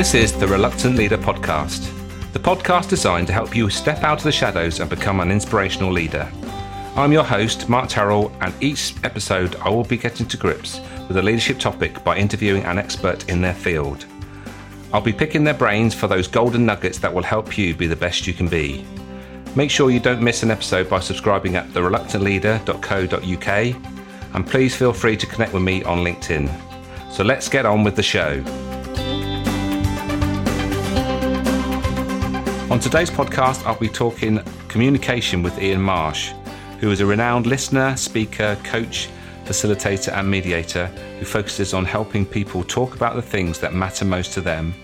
This is the Reluctant Leader Podcast, the podcast designed to help you step out of the shadows and become an inspirational leader. I'm your host, Mark Terrell, and each episode I will be getting to grips with a leadership topic by interviewing an expert in their field. I'll be picking their brains for those golden nuggets that will help you be the best you can be. Make sure you don't miss an episode by subscribing at thereluctantleader.co.uk and please feel free to connect with me on LinkedIn. So let's get on with the show. Today's podcast, I'll be talking communication with Ian Marsh, who is a renowned listener, speaker, coach, facilitator, and mediator who focuses on helping people talk about the things that matter most to them,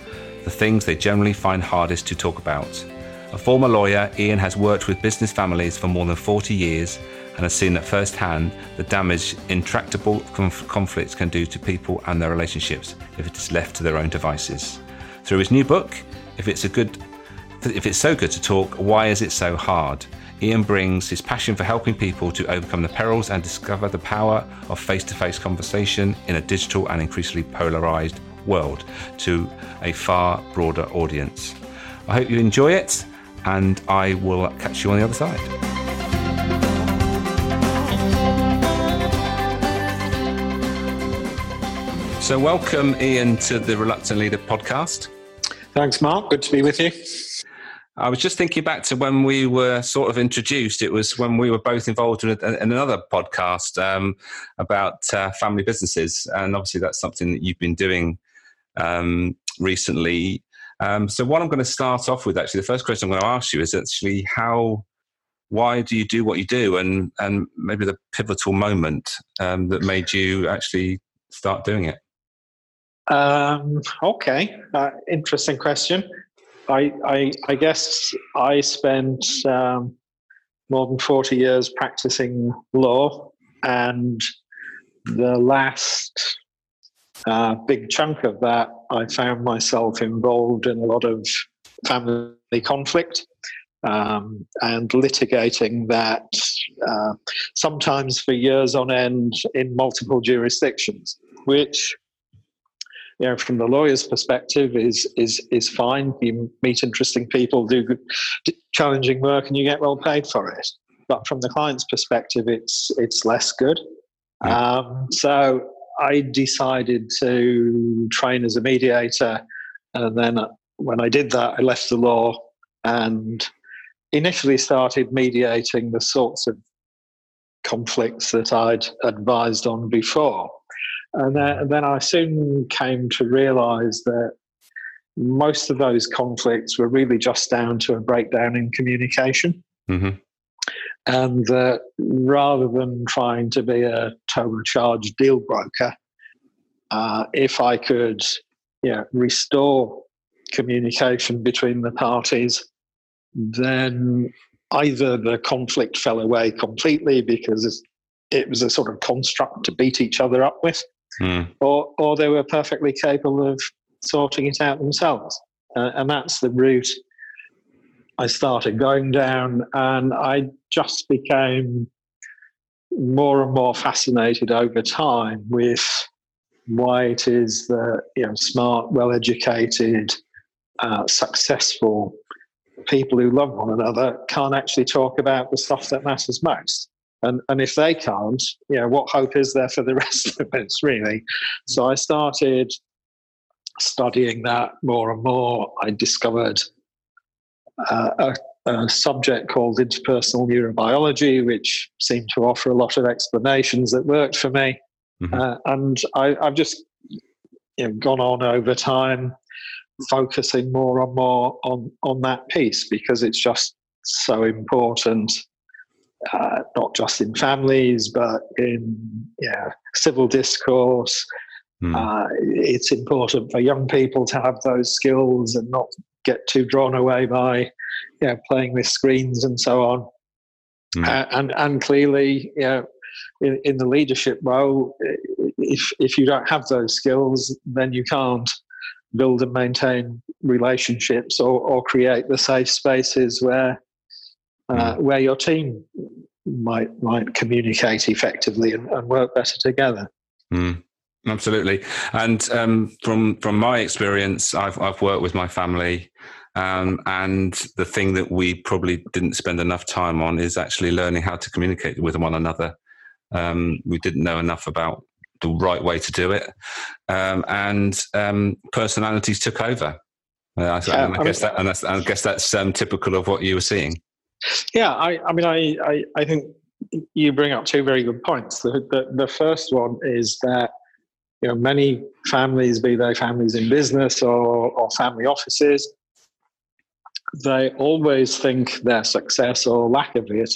the things they generally find hardest to talk about. A former lawyer, Ian has worked with business families for more than 40 years and has seen at first hand the damage intractable conf- conflicts can do to people and their relationships if it is left to their own devices. Through his new book, If It's a Good if it's so good to talk, why is it so hard? Ian brings his passion for helping people to overcome the perils and discover the power of face to face conversation in a digital and increasingly polarized world to a far broader audience. I hope you enjoy it, and I will catch you on the other side. So, welcome, Ian, to the Reluctant Leader podcast. Thanks, Mark. Good to be with you. I was just thinking back to when we were sort of introduced. It was when we were both involved in, in another podcast um, about uh, family businesses, and obviously that's something that you've been doing um, recently. Um, so, what I'm going to start off with, actually, the first question I'm going to ask you is actually how, why do you do what you do, and and maybe the pivotal moment um, that made you actually start doing it. Um, okay, uh, interesting question. I, I, I guess I spent um, more than 40 years practicing law, and the last uh, big chunk of that, I found myself involved in a lot of family conflict um, and litigating that uh, sometimes for years on end in multiple jurisdictions, which you know, from the lawyer's perspective, is is is fine. You meet interesting people, do good, challenging work, and you get well paid for it. But from the client's perspective, it's it's less good. Um, so I decided to train as a mediator, and then when I did that, I left the law and initially started mediating the sorts of conflicts that I'd advised on before. And then, and then I soon came to realize that most of those conflicts were really just down to a breakdown in communication. Mm-hmm. And that rather than trying to be a turbocharged deal broker, uh, if I could you know, restore communication between the parties, then either the conflict fell away completely because it was a sort of construct to beat each other up with, mm. or or they were perfectly capable of sorting it out themselves. Uh, and that's the route I started going down, and I just became more and more fascinated over time with why it is that you know smart, well-educated, uh, successful people who love one another can't actually talk about the stuff that matters most. And, and if they can't, you know, what hope is there for the rest of us, really? So I started studying that more and more. I discovered uh, a, a, subject called interpersonal neurobiology, which seemed to offer a lot of explanations that worked for me. Mm-hmm. Uh, and I, have just you know, gone on over time, focusing more and more on, on that piece because it's just so important uh, not just in families, but in yeah, civil discourse. Mm. Uh, it's important for young people to have those skills and not get too drawn away by you know, playing with screens and so on. Mm. Uh, and and clearly, you know, in, in the leadership role, if if you don't have those skills, then you can't build and maintain relationships or, or create the safe spaces where uh, mm. where your team might might communicate effectively and, and work better together. Mm. Absolutely, and um, from from my experience, I've I've worked with my family, um, and the thing that we probably didn't spend enough time on is actually learning how to communicate with one another. Um, we didn't know enough about the right way to do it, um, and um, personalities took over. Uh, yeah, I, I, guess that, and I guess that's um, typical of what you were seeing. Yeah, I, I mean, I, I, I think you bring up two very good points. The, the, the first one is that you know many families, be they families in business or, or family offices, they always think their success or lack of it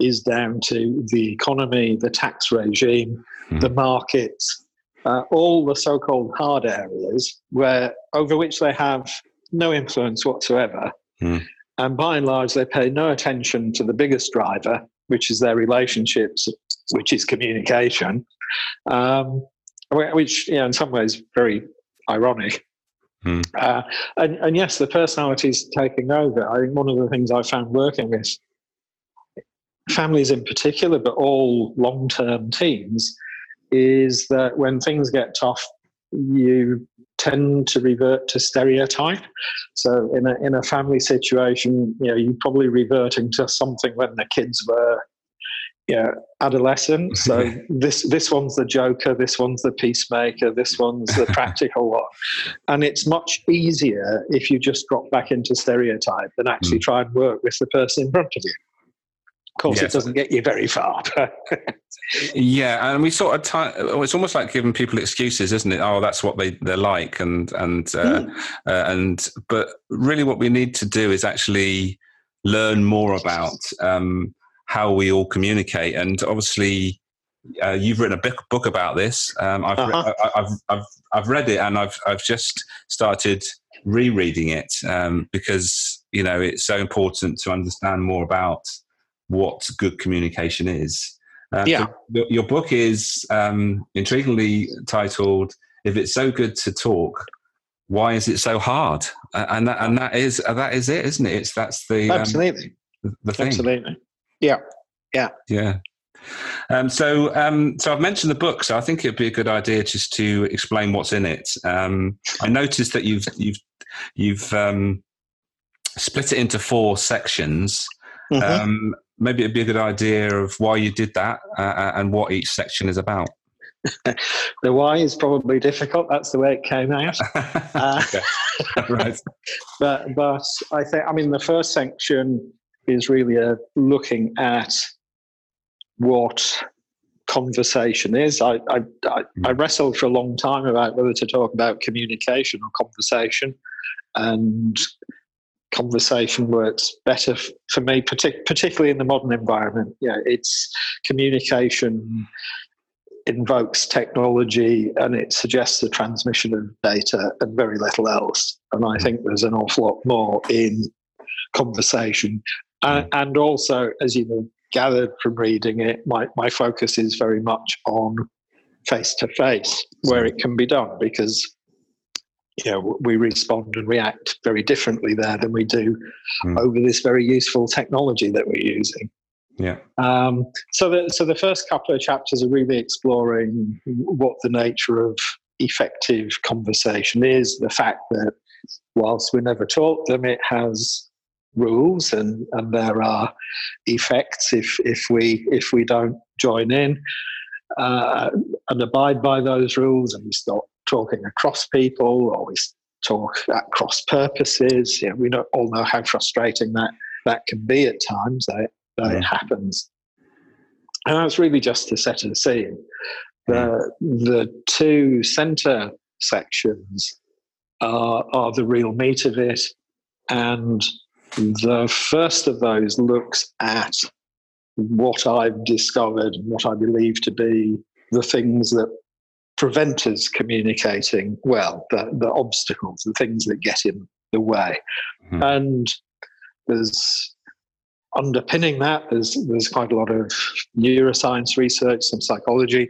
is down to the economy, the tax regime, mm. the markets, uh, all the so-called hard areas where over which they have no influence whatsoever. Mm. And by and large, they pay no attention to the biggest driver, which is their relationships, which is communication, um, which, you know, in some ways, very ironic. Hmm. Uh, and, and, yes, the personalities taking over. I think one of the things I found working with families in particular, but all long term teams, is that when things get tough, you tend to revert to stereotype. So in a in a family situation, you know, you're probably reverting to something when the kids were yeah, adolescent. So this this one's the joker, this one's the peacemaker, this one's the practical one. And it's much easier if you just drop back into stereotype than actually mm. try and work with the person in front of you. Of course, yes. it doesn't get you very far. yeah, and we sort of t- it's almost like giving people excuses, isn't it? Oh, that's what they they're like, and and uh, mm. uh, and but really, what we need to do is actually learn more about um, how we all communicate, and obviously. Uh, you've written a book, book about this. Um, I've, uh-huh. re- I've, I've, I've read it and I've, I've just started rereading it um, because you know it's so important to understand more about what good communication is. Uh, yeah. So your book is um, intriguingly titled "If It's So Good to Talk, Why Is It So Hard?" And that and that is that is it, isn't it? It's that's the um, absolutely um, the thing. Absolutely. Yeah. Yeah. Yeah. Um, so, um, so I've mentioned the book, so I think it'd be a good idea just to explain what's in it. Um, I noticed that you've you've you've um, split it into four sections. Mm-hmm. Maybe it'd be a good idea of why you did that uh, uh and what each section is about. the why is probably difficult. That's the way it came out. uh, right. But but I think I mean the first section is really a looking at what conversation is. I I, I, I hmm. wrestled for a long time about whether to talk about communication or conversation, and conversation works better for me, partic- particularly in the modern environment. Know, it's communication mm. invokes technology and it suggests the transmission of data and very little else. And I mm. think there's an awful lot more in conversation. And, mm. and also, as you gathered from reading it, my, my focus is very much on face to face where it can be done because you know, we respond and react very differently there than we do mm. over this very useful technology that we're using. Yeah. Um, so, the, so the first couple of chapters are really exploring what the nature of effective conversation is, the fact that whilst we never taught them, it has rules and, and there are effects if, if we if we don't join in uh, and abide by those rules and we stop talking across people always talk at cross purposes. You know, we don't all know how frustrating that, that can be at times, that, that it happens. And that's really just to set a scene. The, the two centre sections are, are the real meat of it. And the first of those looks at what I've discovered and what I believe to be the things that prevent us communicating well, the, the obstacles, the things that get in the way. Mm-hmm. And there's underpinning that, there's, there's quite a lot of neuroscience research, some psychology.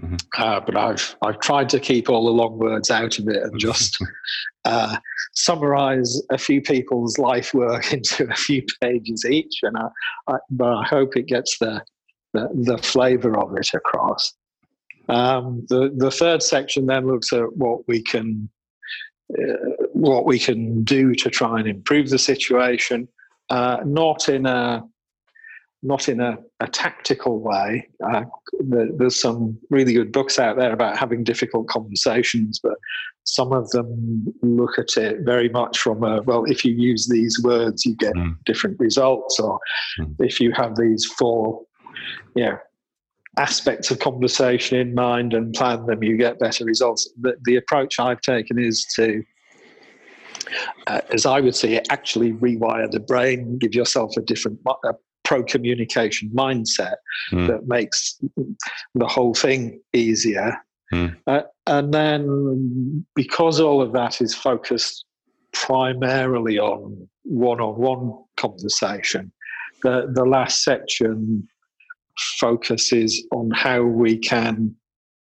Mm-hmm. Uh, but I've I've tried to keep all the long words out of it and just uh, summarize a few people's life work into a few pages each. And I, I, but I hope it gets the the, the flavor of it across. Um, the the third section then looks at what we can uh, what we can do to try and improve the situation, uh, not in a not in a, a tactical way. Uh, the, there's some really good books out there about having difficult conversations, but some of them look at it very much from a well, if you use these words, you get mm. different results, or mm. if you have these four, you know, aspects of conversation in mind and plan them, you get better results. The, the approach I've taken is to uh, as I would say, actually rewire the brain, give yourself a different pro communication mindset mm. that makes the whole thing easier. Mm. Uh, and then, because all of that is focused primarily on one on one conversation, the, the last section focuses on how we can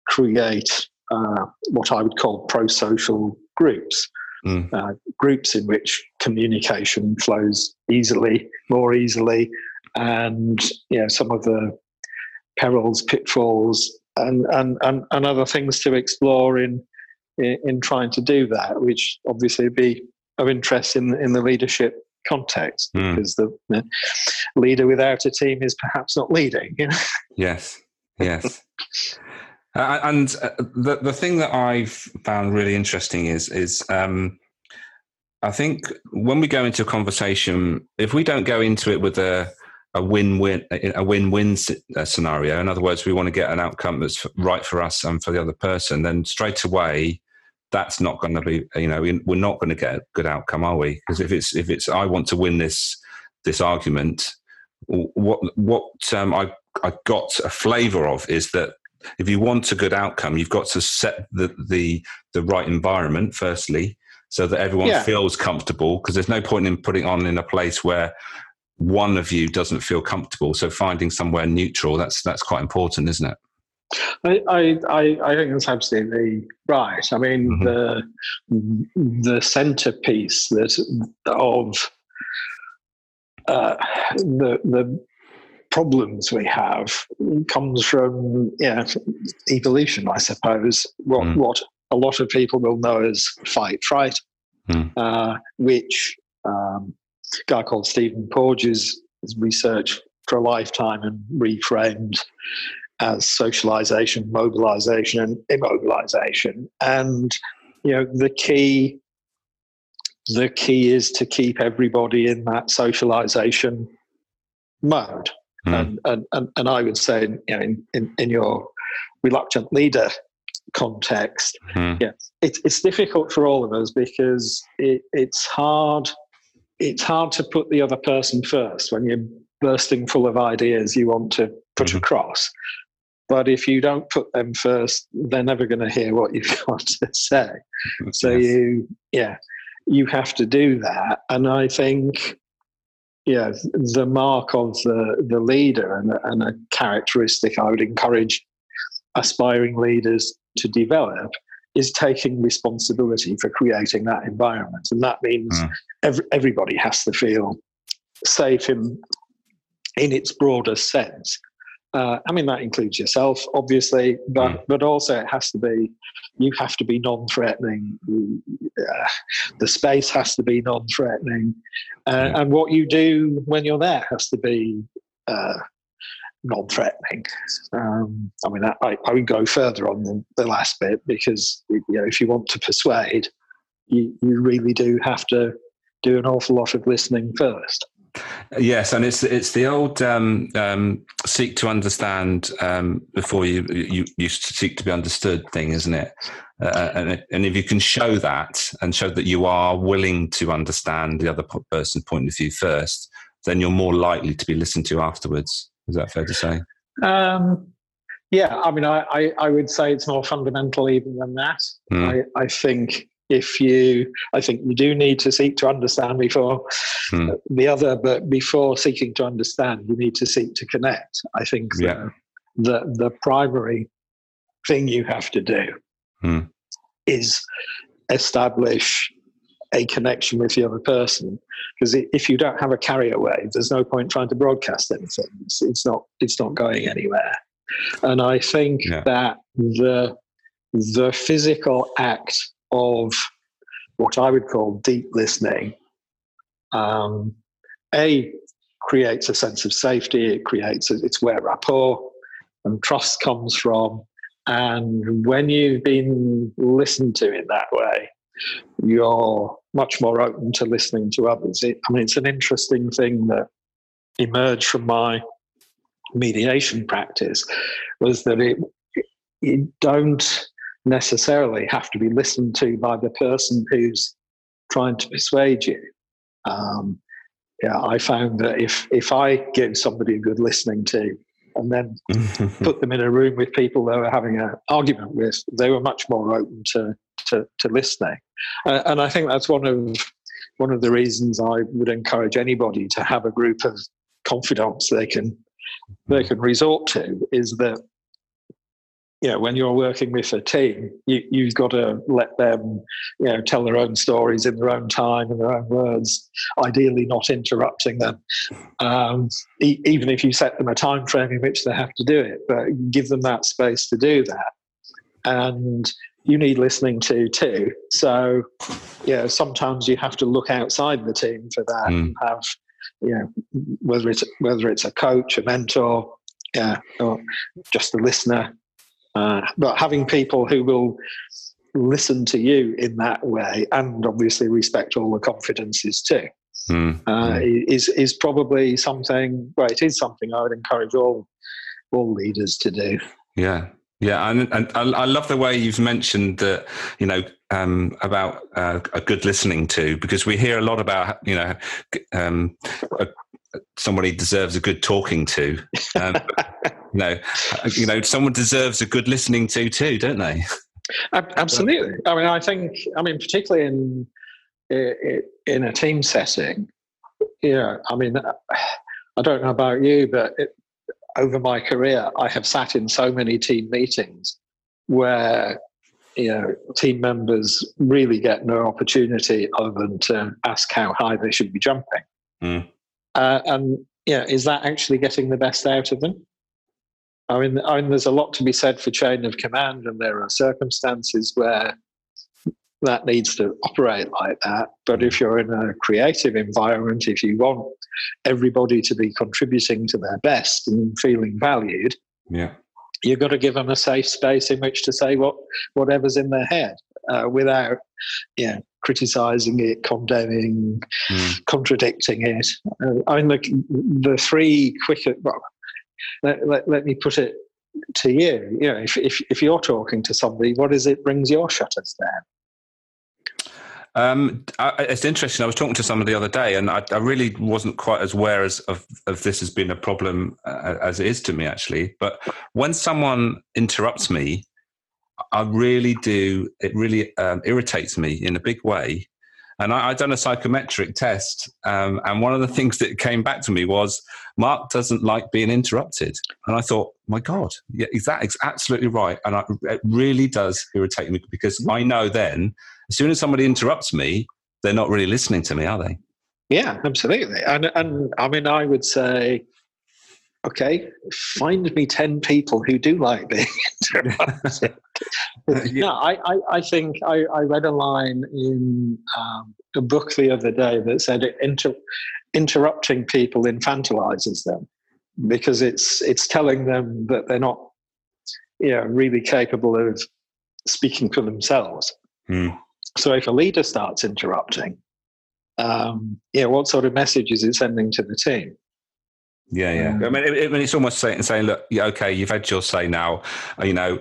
create uh, what I would call pro social groups. Mm. Uh, groups in which communication flows easily, more easily, and you know some of the perils, pitfalls, and and and, and other things to explore in, in, in trying to do that, which obviously would be of interest in in the leadership context mm. because the, the, leader without a team is perhaps not leading. You know? Yes, yes. uh, and uh, the the thing that I've found really interesting is is um, I think when we go into a conversation, if we don't go into it with a a win-win a win-win uh, scenario in other words we want to get an outcome that's right for us and for the other person then straight away that's not going to be you know we're not going to get a good outcome are we because if it's if it's i want to win this this argument what what um, i i got a flavor of is that if you want a good outcome you've got to set the the the right environment firstly so that everyone yeah. feels comfortable because there's no point in putting on in a place where one of you doesn't feel comfortable. So finding somewhere neutral, that's that's quite important, isn't it? I, I, I think that's absolutely right. I mean, mm-hmm. the the centerpiece that of uh, the the problems we have comes from yeah, evolution, I suppose. What mm. what a lot of people will know as fight flight, mm. uh, which um, guy called Stephen Porges has researched for a lifetime and reframed as socialization, mobilization, and immobilization. And you know, the key the key is to keep everybody in that socialization mode. Mm. And, and, and, and I would say, you know, in, in, in your reluctant leader context, mm. yeah, it's, it's difficult for all of us because it, it's hard it's hard to put the other person first when you're bursting full of ideas you want to put mm-hmm. across. But if you don't put them first, they're never going to hear what you've got to say. So you, yeah, you have to do that. And I think, yeah, the mark of the the leader and, and a characteristic I would encourage aspiring leaders to develop is taking responsibility for creating that environment. And that means mm. every, everybody has to feel safe in, in its broader sense. Uh, I mean, that includes yourself, obviously, but, mm. but also it has to be, you have to be non threatening. Uh, the space has to be non threatening. Uh, mm. And what you do when you're there has to be uh, non-threatening. Um, I mean, I, I, would go further on the, the, last bit because you know if you want to persuade, you, you really do have to do an awful lot of listening first. Yes, and it's it's the old um, um, seek to understand um, before you, you you seek to be understood thing, isn't it? Uh, and, and if you can show that and show that you are willing to understand the other person's point of view first, then you're more likely to be listened to afterwards. Is that fair to say? Um, yeah, I mean, I, I, I, would say it's more fundamental even than that. Mm. I, I think if you, I think you do need to seek to understand before mm. the other, but before seeking to understand, you need to seek to connect. I think yeah. the, the, primary thing you have to do mm. is establish a connection with the other person. Because if you don't have a carrier wave, there's no point trying to broadcast anything. It's, it's not it's not going anywhere. And I think yeah. that the the physical act of what I would call deep listening, um, a creates a sense of safety. It creates it's where rapport and trust comes from. And when you've been listened to in that way, you're much more open to listening to others. It, I mean, it's an interesting thing that emerged from my mediation practice was that it you don't necessarily have to be listened to by the person who's trying to persuade you. Um, yeah, I found that if if I give somebody a good listening to, and then put them in a room with people they were having an argument with, they were much more open to to, to listening. Uh, and I think that's one of one of the reasons I would encourage anybody to have a group of confidants they can they can resort to is that yeah, when you're working with a team, you, you've got to let them, you know, tell their own stories in their own time and their own words. Ideally, not interrupting them, um, e- even if you set them a time frame in which they have to do it. But give them that space to do that, and you need listening to too. So, yeah, sometimes you have to look outside the team for that mm. and have, you know, whether it's whether it's a coach, a mentor, yeah, or just a listener uh, but having people who will listen to you in that way and obviously respect all the confidences too mm. Uh, is is probably something. Well, it is something I would encourage all all leaders to do. Yeah, yeah, and, and I, love the way you've mentioned that, you know, um, about uh, a good listening to, because we hear a lot about, you know, um, a, somebody deserves a good talking to. Um, you know, you know, someone deserves a good listening to too, don't they? Absolutely. I mean, I think, I mean, particularly in in a team setting, yeah. I mean, I don't know about you, but it, over my career, I have sat in so many team meetings where you know team members really get no opportunity other than to ask how high they should be jumping. Mm. Uh, and yeah, is that actually getting the best out of them? I mean, I mean, there's a lot to be said for chain of command, and there are circumstances where that needs to operate like that. But if you're in a creative environment, if you want everybody to be contributing to their best and feeling valued, yeah, you've got to give them a safe space in which to say what whatever's in their head uh, without, yeah, criticizing it, condemning, mm. contradicting it. Uh, I mean, the, the three quick, well, let, let, let, me put it to you. You know, if, if, if you're talking to somebody, what is it brings your shutters down? Um, I, it's interesting. I was talking to someone the other day, and I, I really wasn't quite as aware as of, of this has been a problem uh, as it is to me, actually. But when someone interrupts me, I really do. It really um, irritates me in a big way. And I, I done a psychometric test, um, and one of the things that came back to me was Mark doesn't like being interrupted. And I thought, my God, yeah, that is absolutely right? And I, it really does irritate me because I know then, as soon as somebody interrupts me, they're not really listening to me, are they? Yeah, absolutely. And and I mean, I would say okay, find me 10 people who do like being interrupted. no, I, I, I, think I, I read a line in um, a book the other day that said inter, interrupting people infantilizes them because it's, it's telling them that they're not you know, really capable of speaking for themselves. Hmm. So if a leader starts interrupting, um, yeah, what sort of message is it sending to the team? Yeah, yeah. Um, I mean, it, it, it's almost saying, saying, look, yeah, okay, you've had your say now. Uh, you know,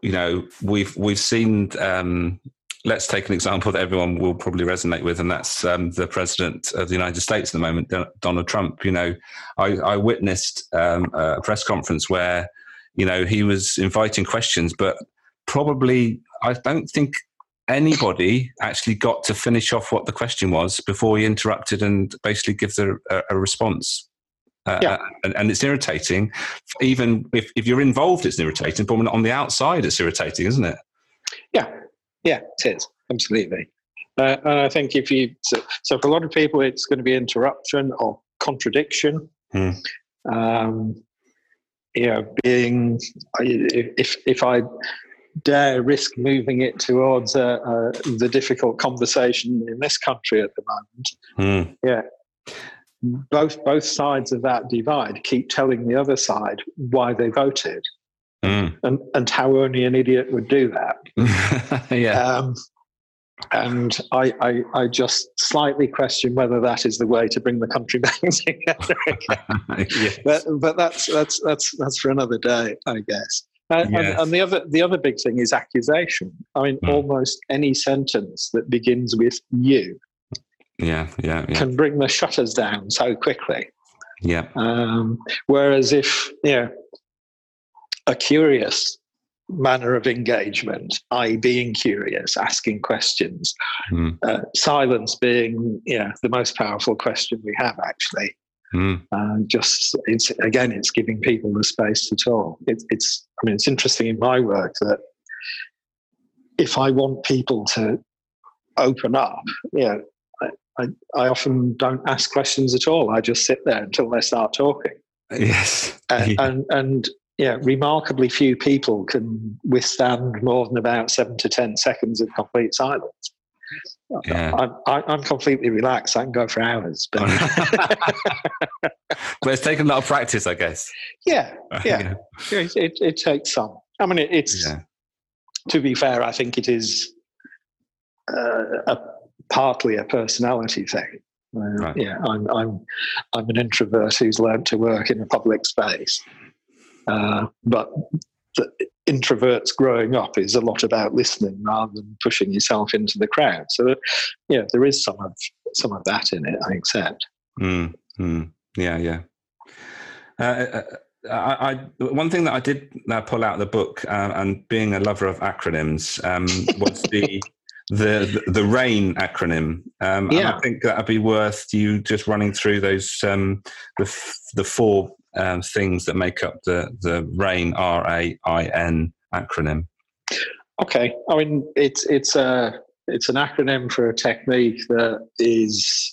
you know, we've we've seen. Um, let's take an example that everyone will probably resonate with, and that's um, the president of the United States at the moment, Donald Trump. You know, I, I witnessed um, a press conference where, you know, he was inviting questions, but probably I don't think anybody actually got to finish off what the question was before he interrupted and basically gives a, a response uh, yeah. and, and, it's irritating. Even if, if you're involved, it's irritating. But on the outside, it's irritating, isn't it? Yeah, yeah, it is absolutely. Uh, and I think if you so, so, for a lot of people, it's going to be interruption or contradiction. Hmm. Um, you know, being if if I dare risk moving it towards uh, uh, the difficult conversation in this country at the moment, mm. yeah, both both sides of that divide keep telling the other side why they voted, mm. and and how only an idiot would do that. yeah. Um, and I, I, I, just slightly question whether that is the way to bring the country back together again. yes. but, but that's that's that's that's for another day, I guess. And, yes. and, and, the other the other big thing is accusation. I mean, mm. almost any sentence that begins with "you," yeah, yeah, yeah, can bring the shutters down so quickly. Yeah. Um, whereas if you know a curious manner of engagement, i.e., being curious, asking questions. Mm. Uh, silence being, yeah, the most powerful question we have, actually. Mm. Uh, just it's again, it's giving people the space to talk. It, it's, I mean, it's interesting in my work that if I want people to open up, yeah, I, I, I often don't ask questions at all. I just sit there until they start talking. Yes, and, yeah. and and yeah, remarkably few people can withstand more than about seven to ten seconds of complete silence. Yeah. I'm, I'm completely relaxed. I can go for hours, but but it's taken a lot of practice, I guess. Yeah, yeah. yeah. It, it, it, takes some. I mean, it, it's yeah. to be fair. I think it is uh, a, partly a personality thing. Uh, right. Yeah, I'm I'm I'm an introvert who's learned to work in a public space. Uh, but the introverts growing up is a lot about listening rather than pushing yourself into the crowd. So, yeah, there is some of some of that in it. I accept. Mm, mm, yeah, yeah. Uh, uh I, I, one thing that I did uh, pull out of the book, uh, and being a lover of acronyms, um, was the, the the RAIN acronym. Um, yeah. I think that'd be worth you just running through those um, the the four um, things that make up the the RAIN R A I N acronym? Okay, I mean it's it's a it's an acronym for a technique that is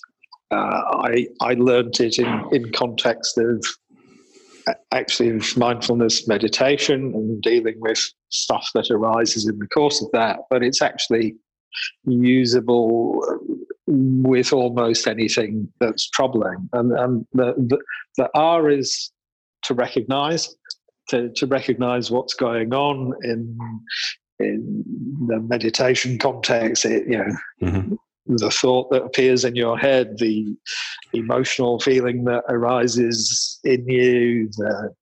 uh, I I learned it in in context of actually mindfulness meditation and dealing with stuff that arises in the course of that, but it's actually usable with almost anything that's troubling. And, and the, the, the R is to recognize, to, to recognize what's going on in in the meditation context. It, you know, mm-hmm. the thought that appears in your head, the emotional feeling that arises in you, the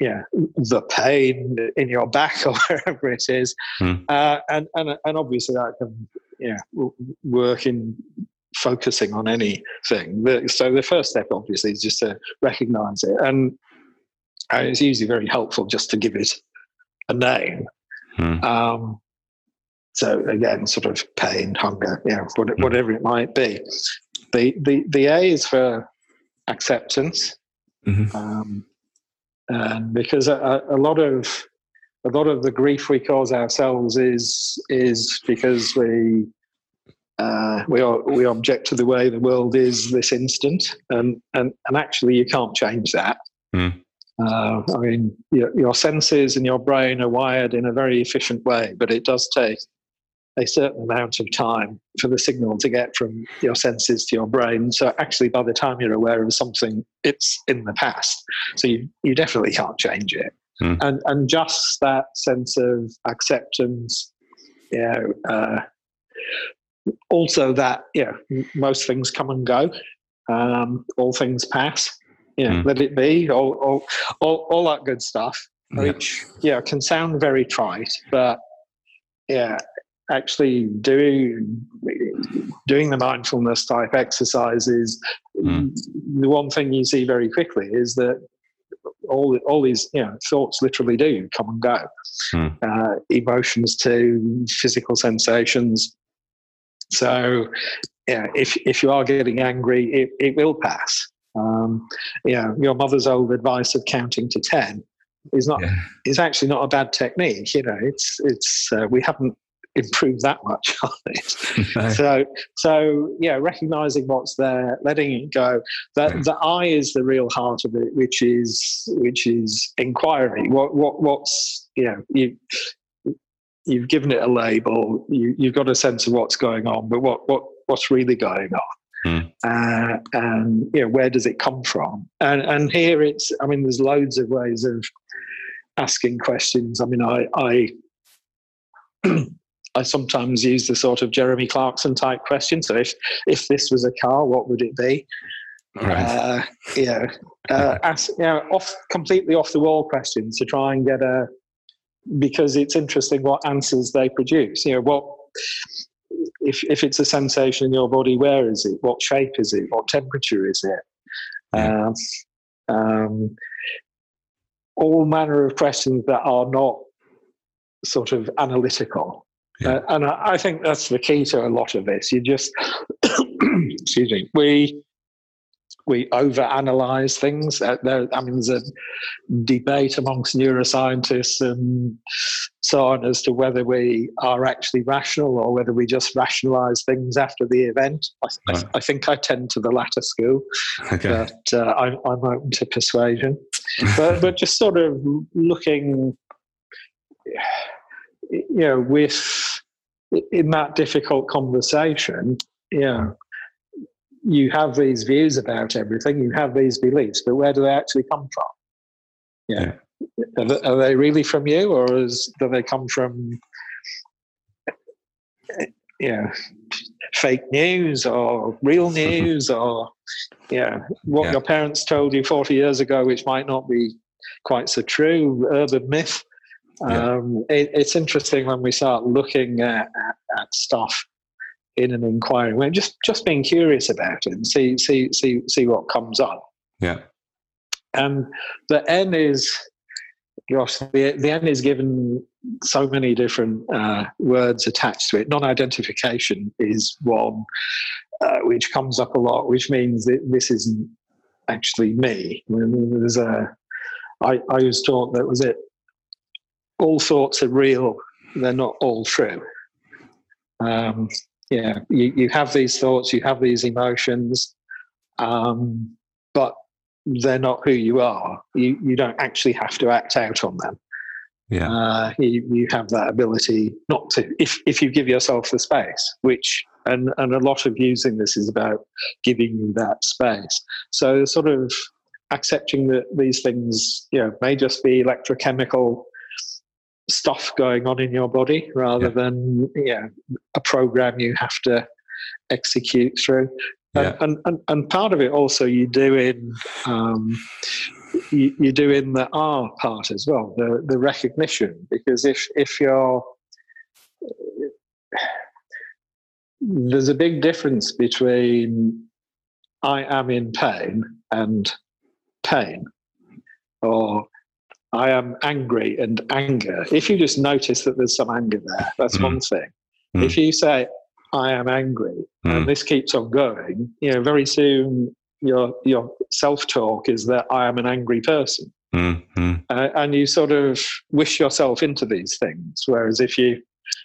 yeah, the pain in your back or wherever it is, mm. uh, and and and obviously that can yeah work in focusing on anything. So the first step, obviously, is just to recognize it, and and it's usually very helpful just to give it a name. Hmm. Um, so again, sort of pain, hunger, yeah, hmm. whatever it might be. The the the A is for acceptance, mm-hmm. um, and because a, a, lot of a lot of the grief we cause ourselves is is because we uh, we are, we object to the way the world is this instant, and and and actually you can't change that. Mm. Uh, I mean, your, your, senses and your brain are wired in a very efficient way, but it does take a certain amount of time for the signal to get from your senses to your brain. So actually, by the time you're aware of something, it's in the past. So you, you definitely can't change it. Mm. And, and just that sense of acceptance, you know, uh, also that, you yeah, most things come and go. Um, all things pass yeah, mm. let it be, all, all, all, all that good stuff, which yeah can sound very trite, but yeah, actually doing doing the mindfulness type exercises, mm. the one thing you see very quickly is that all all these you know thoughts literally do come and go, mm. uh, emotions to physical sensations. So yeah, if if you are getting angry, it, it will pass. Um, you know, your mother's old advice of counting to ten is not yeah. is actually not a bad technique. You know, it's it's uh, we haven't improve that much on it. no. So, so yeah, recognizing what's there, letting it go. That yeah. the I is the real heart of it, which is which is inquiry. What what what's you know you you've given it a label. You you've got a sense of what's going on, but what what what's really going on? Mm. Uh, and you know where does it come from? And and here it's I mean there's loads of ways of asking questions. I mean I I I sometimes use the sort of Jeremy Clarkson type question. So if if this was a car, what would it be? Right. Uh, yeah, uh, ask, you know, off completely off the wall questions to try and get a because it's interesting what answers they produce. You know, what if if it's a sensation in your body, where is it? What shape is it? What temperature is it? Yeah. Um, um, all manner of questions that are not sort of analytical. Yeah. Uh, and I, I, think that's the key to a lot of this. You just, excuse me, we we overanalyze things. Uh, there, I mean, there's a debate amongst neuroscientists and so on as to whether we are actually rational or whether we just rationalize things after the event. I, right. I, I think I tend to the latter school, okay. but uh, I, I'm open to persuasion. but, but just sort of looking you know, with in that difficult conversation, you know, you have these views about everything, you have these beliefs, but where do they actually come from? Yeah. Are, they, are they really from you, or is, do they come from, you know, fake news or real news or, yeah, what yeah. your parents told you 40 years ago, which might not be quite so true, urban myth? Yeah. Um, it, it's interesting when we start looking at, at, at stuff in an inquiry, we're just just being curious about it and see see see see what comes up. Yeah. And the N is, gosh, the, the N is given so many different uh, words attached to it. Non-identification is one, uh, which comes up a lot, which means that this isn't actually me. There's a, I, I was taught that was it all thoughts are real, they're not all true. Um, yeah, you, you have these thoughts, you have these emotions, um, but they're not who you are. You, you don't actually have to act out on them. Yeah. Uh, you, you have that ability not to, if, if you give yourself the space, which, and, and a lot of using this is about giving you that space. So, sort of accepting that these things, you know, may just be electrochemical stuff going on in your body rather yeah. than yeah a program you have to execute through yeah. and, and and part of it also you do in um, you, you do in the R part as well the the recognition because if if you're there's a big difference between I am in pain and pain or I am angry and anger. If you just notice that there's some anger there, that's mm. one thing. Mm. If you say, I am angry, mm. and this keeps on going, you know, very soon your your self talk is that I am an angry person, mm-hmm. uh, and you sort of wish yourself into these things. Whereas if you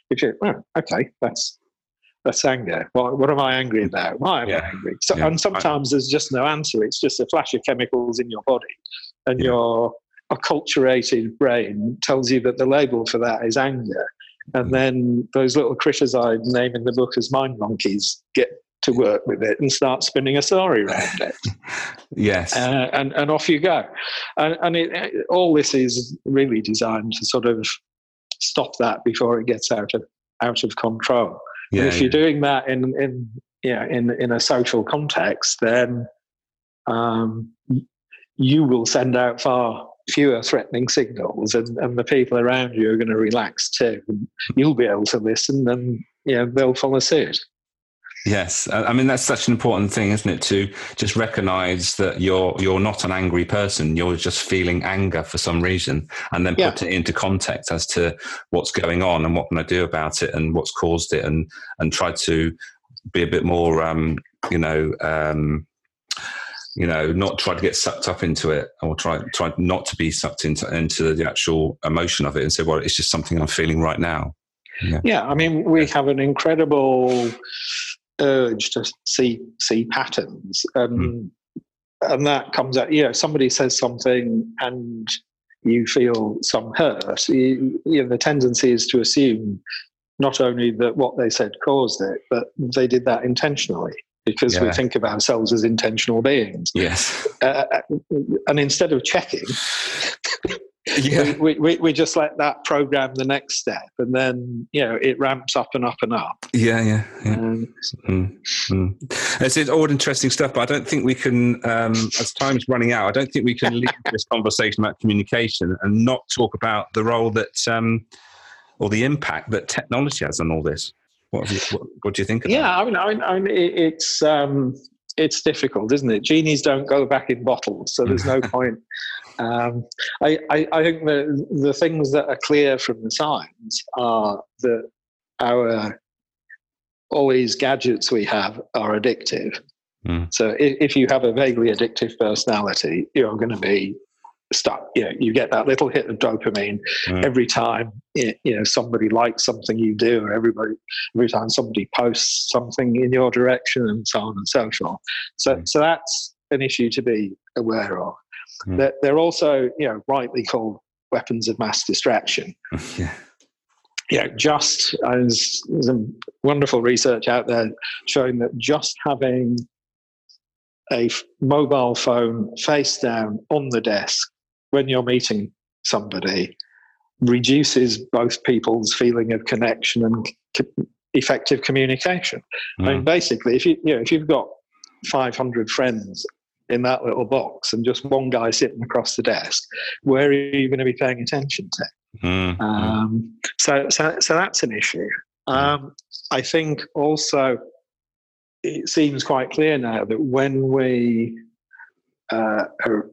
if you oh, okay, that's that's anger. What, what am I angry about? Why am yeah. I angry? So, yeah. And sometimes I, there's just no answer. It's just a flash of chemicals in your body, and yeah. you're acculturated brain tells you that the label for that is anger. And then those little critters I name in the book as mind monkeys get to work with it and start spinning a story around it. yes. Uh, and, and off you go. And, and it, all this is really designed to sort of stop that before it gets out of, out of control. Yeah, and if yeah. you're doing that in, in, yeah, in, in a social context, then um, you will send out far fewer threatening signals and, and the people around you are going to relax too. You'll be able to listen and you know, they'll follow suit. Yes, I mean that's such an important thing, isn't it? To just recognise that you're you're not an angry person; you're just feeling anger for some reason, and then put it into context as to what's going on and what can I do about it and what's caused it, and and try to be a bit more, um, you know, um, you know, not try to get sucked up into it or try try not to be sucked into into the actual emotion of it and say, well, it's just something I'm feeling right now. Yeah. yeah, I mean, we have an incredible urge to see see patterns, and mm. and that comes out. You know, somebody says something, and you feel some hurt. You, you know, the tendency is to assume not only that what they said caused it, but they did that intentionally because yeah. we think of ourselves as intentional beings. Yes. Uh, uh and instead of checking, yeah. we, we, we just let that program the next step and then, you know, it ramps up and up and up. Yeah, yeah, yeah. Um, mm, mm. It's, all interesting stuff, but I don't think we can, um, as time's running out, I don't think we can leave this conversation about communication and not talk about the role that, um, or the impact that technology has on all this. What, you, what, what do you think? yeah, I mean, I mean, I mean it's um, it's difficult, isn't it? Genies don't go back in bottles, so there's no point. Um, I, I, I, think the the things that are clear from the signs are that our all these gadgets we have are addictive. Mm. So if, if, you have a vaguely addictive personality, you're going to be stuck. You know, you get that little hit of dopamine mm. every time you know somebody likes something you do, or everybody every time somebody posts something in your direction, and so on and so forth. So, mm. so that's an issue to be aware of. Mm. They're, they're also, you know, rightly called weapons of mass distraction. yeah. Yeah, just as there's some wonderful research out there showing that just having a mobile phone face down on the desk when you're meeting somebody reduces both people's feeling of connection and co- effective communication. Mm. I mean, mm. basically, if you, you know, if you've got 500 friends in that little box and just one guy sitting across the desk, where are you going to be paying attention to? Mm. Um, so, so, so that's an issue. Mm. Um, I think also it seems quite clear now that when we uh, are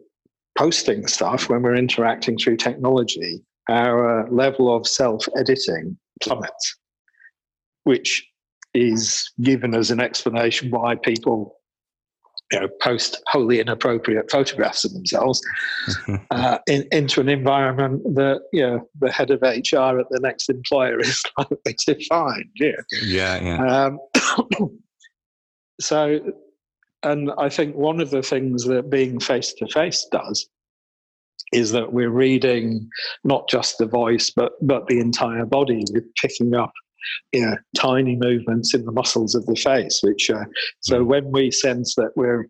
posting stuff, when we're interacting through technology, our level of self editing plummets, which is given as an explanation why people you know, post wholly inappropriate photographs of themselves uh, in, into an environment that you know, the head of HR at the next employer is likely to find. Yeah, yeah, yeah. Um, so and I think one of the things that being face to face does is that we're reading not just the voice but but the entire body. We're picking up you know, tiny movements in the muscles of the face. Which uh, so hmm. when we sense that we're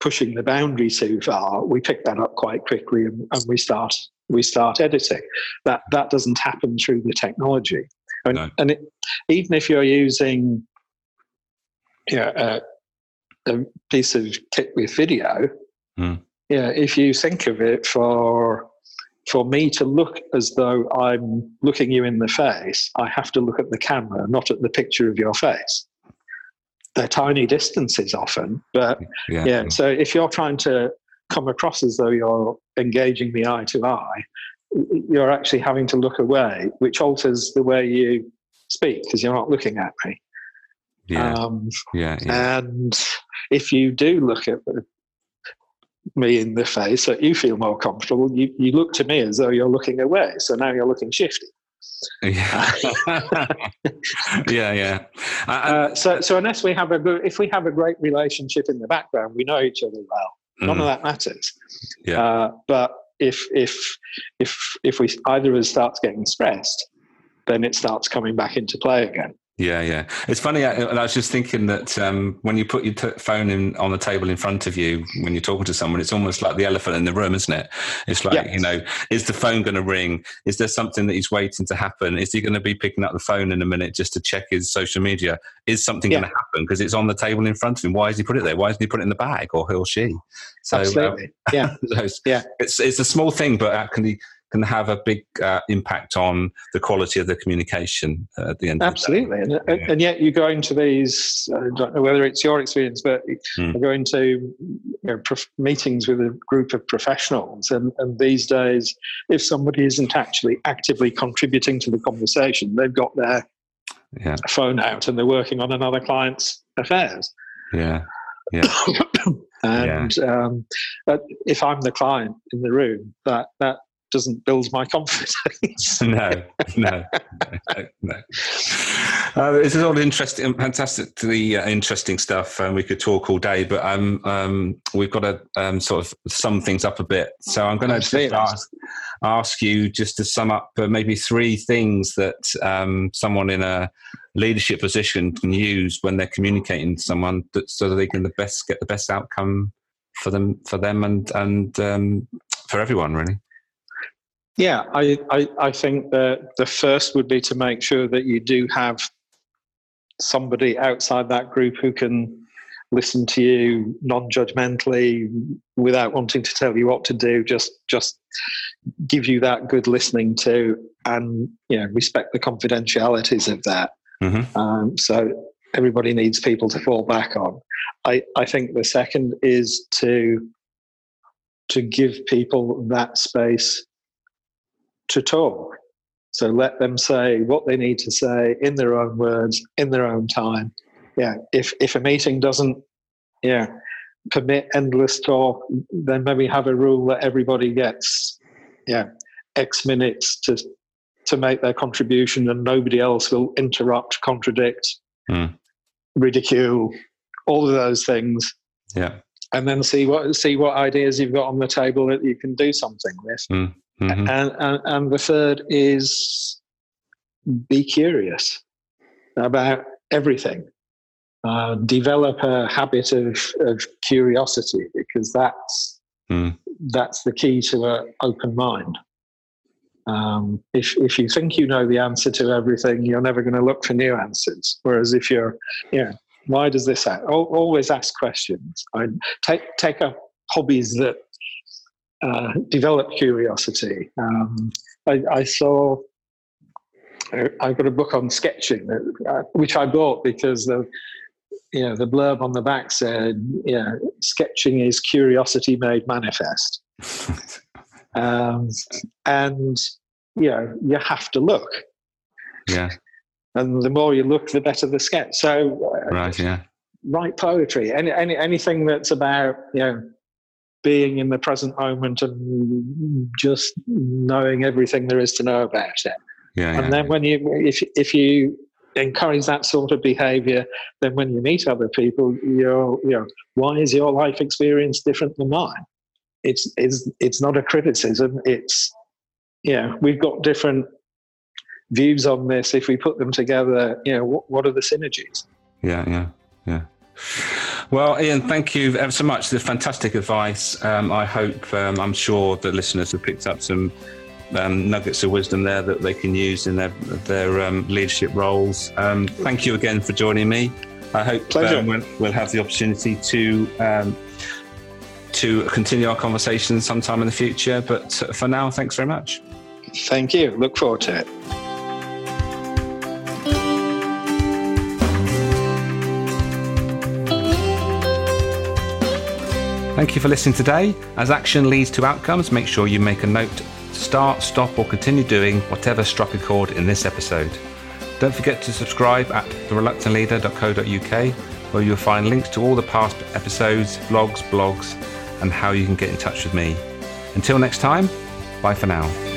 pushing the boundary too far, we pick that up quite quickly and, and we start we start editing. That that doesn't happen through the technology. And, no. and it, even if you're using you know, uh, a piece of kit with video, mm. yeah, if you think of it for for me to look as though I'm looking you in the face, I have to look at the camera, not at the picture of your face. They're tiny distances often, but yeah. yeah. So if you're trying to come across as though you're engaging me eye to eye, you're actually having to look away, which alters the way you speak because you're not looking at me. Yeah. Um, yeah, yeah. And if you do look at me in the face so you feel more comfortable, you, you look to me as though you're looking away. So now you're looking shifty. Yeah, yeah, yeah. Uh, uh, so, so unless we have a good, if we have a great relationship in the background, we know each other well. None mm. of that matters. Yeah. Uh, but if if if if we either of us starts getting stressed, then it starts coming back into play again. Yeah, yeah. It's funny. I, I was just thinking that um, when you put your t- phone in on the table in front of you when you're talking to someone, it's almost like the elephant in the room, isn't it? It's like you know, is the phone going to ring? Is there something that he's waiting to happen? Is he going to be picking up the phone in a minute just to check his social media? Is something yeah. going to happen because it's on the table in front of him? Why has he put it there? Why hasn't he put it in the bag or he or she? So, Absolutely. Um, yeah, yeah. It's it's a small thing, but can be can have a big uh, impact on the quality of the communication uh, at the end. Of the day. Absolutely, and, yeah. and, yet you go into these. I don't know whether it's your experience, but mm. you go into you know, prof- meetings with a group of professionals, and, and these days, if somebody isn't actually actively contributing to the conversation, they've got their yeah. phone out and they're working on another client's affairs. Yeah. Yeah. and yeah. Um, if I'm the client in the room, that that doesn't build my confidence. no, no, no. no. Uh, this is all interesting, fantastically uh, interesting stuff, and we could talk all day. But um, um, we've got to um, sort of sum things up a bit. So I'm going to ask, ask you just to sum up uh, maybe three things that um, someone in a leadership position can use when they're communicating to someone, that, so that they can the best get the best outcome for them, for them, and and um, for everyone, really. Yeah, I, I, I think that the first would be to make sure that you do have somebody outside that group who can listen to you non-judgmentally without wanting to tell you what to do just just give you that good listening to and you know respect the confidentialities of that mm-hmm. um, so everybody needs people to fall back on i i think the second is to to give people that space to talk so let them say what they need to say in their own words, in their own time. Yeah. If if a meeting doesn't, yeah, permit endless talk, then maybe have a rule that everybody gets, yeah, X minutes to to make their contribution, and nobody else will interrupt, contradict, mm. ridicule, all of those things. Yeah. And then see what see what ideas you've got on the table that you can do something with. Mm. Mm-hmm. And, and, and the third is be curious about everything. Uh, develop a habit of, of curiosity because that's mm. that's the key to an open mind. Um, if if you think you know the answer to everything, you're never going to look for new answers. Whereas if you're, yeah, why does this happen? Always ask questions. I take take up hobbies that uh, develop curiosity. Um, I, I, saw, I got a book on sketching, uh, which I bought because the, you know, the blurb on the back said, yeah, sketching is curiosity made manifest. um, and, you know, you have to look. Yeah. And the more you look, the better the sketch. So, uh, right, yeah. Write poetry, any, any, anything that's about, you know, being in the present moment and just knowing everything there is to know about it. Yeah, and yeah, then yeah. when you if if you encourage that sort of behavior, then when you meet other people, you're you know why is your life experience different than mine? It's it's it's not a criticism. It's yeah, we've got different views on this. If we put them together, you know, what, what are the synergies? Yeah, yeah, yeah. Well, Ian, thank you ever so much. The fantastic advice. Um, I hope, um, I'm sure that listeners have picked up some um, nuggets of wisdom there that they can use in their their um, leadership roles. Um, thank you again for joining me. I hope um, we'll, we'll, have the opportunity to to continue our conversation sometime in the future. But for now, thanks very much. Thank you. Look forward to it. Thank you for listening today. As action leads to outcomes, make sure you make a note to start, stop, or continue doing whatever struck a chord in this episode. Don't forget to subscribe at thereluctantleader.co.uk, where you'll find links to all the past episodes, vlogs, blogs, and how you can get in touch with me. Until next time, bye for now.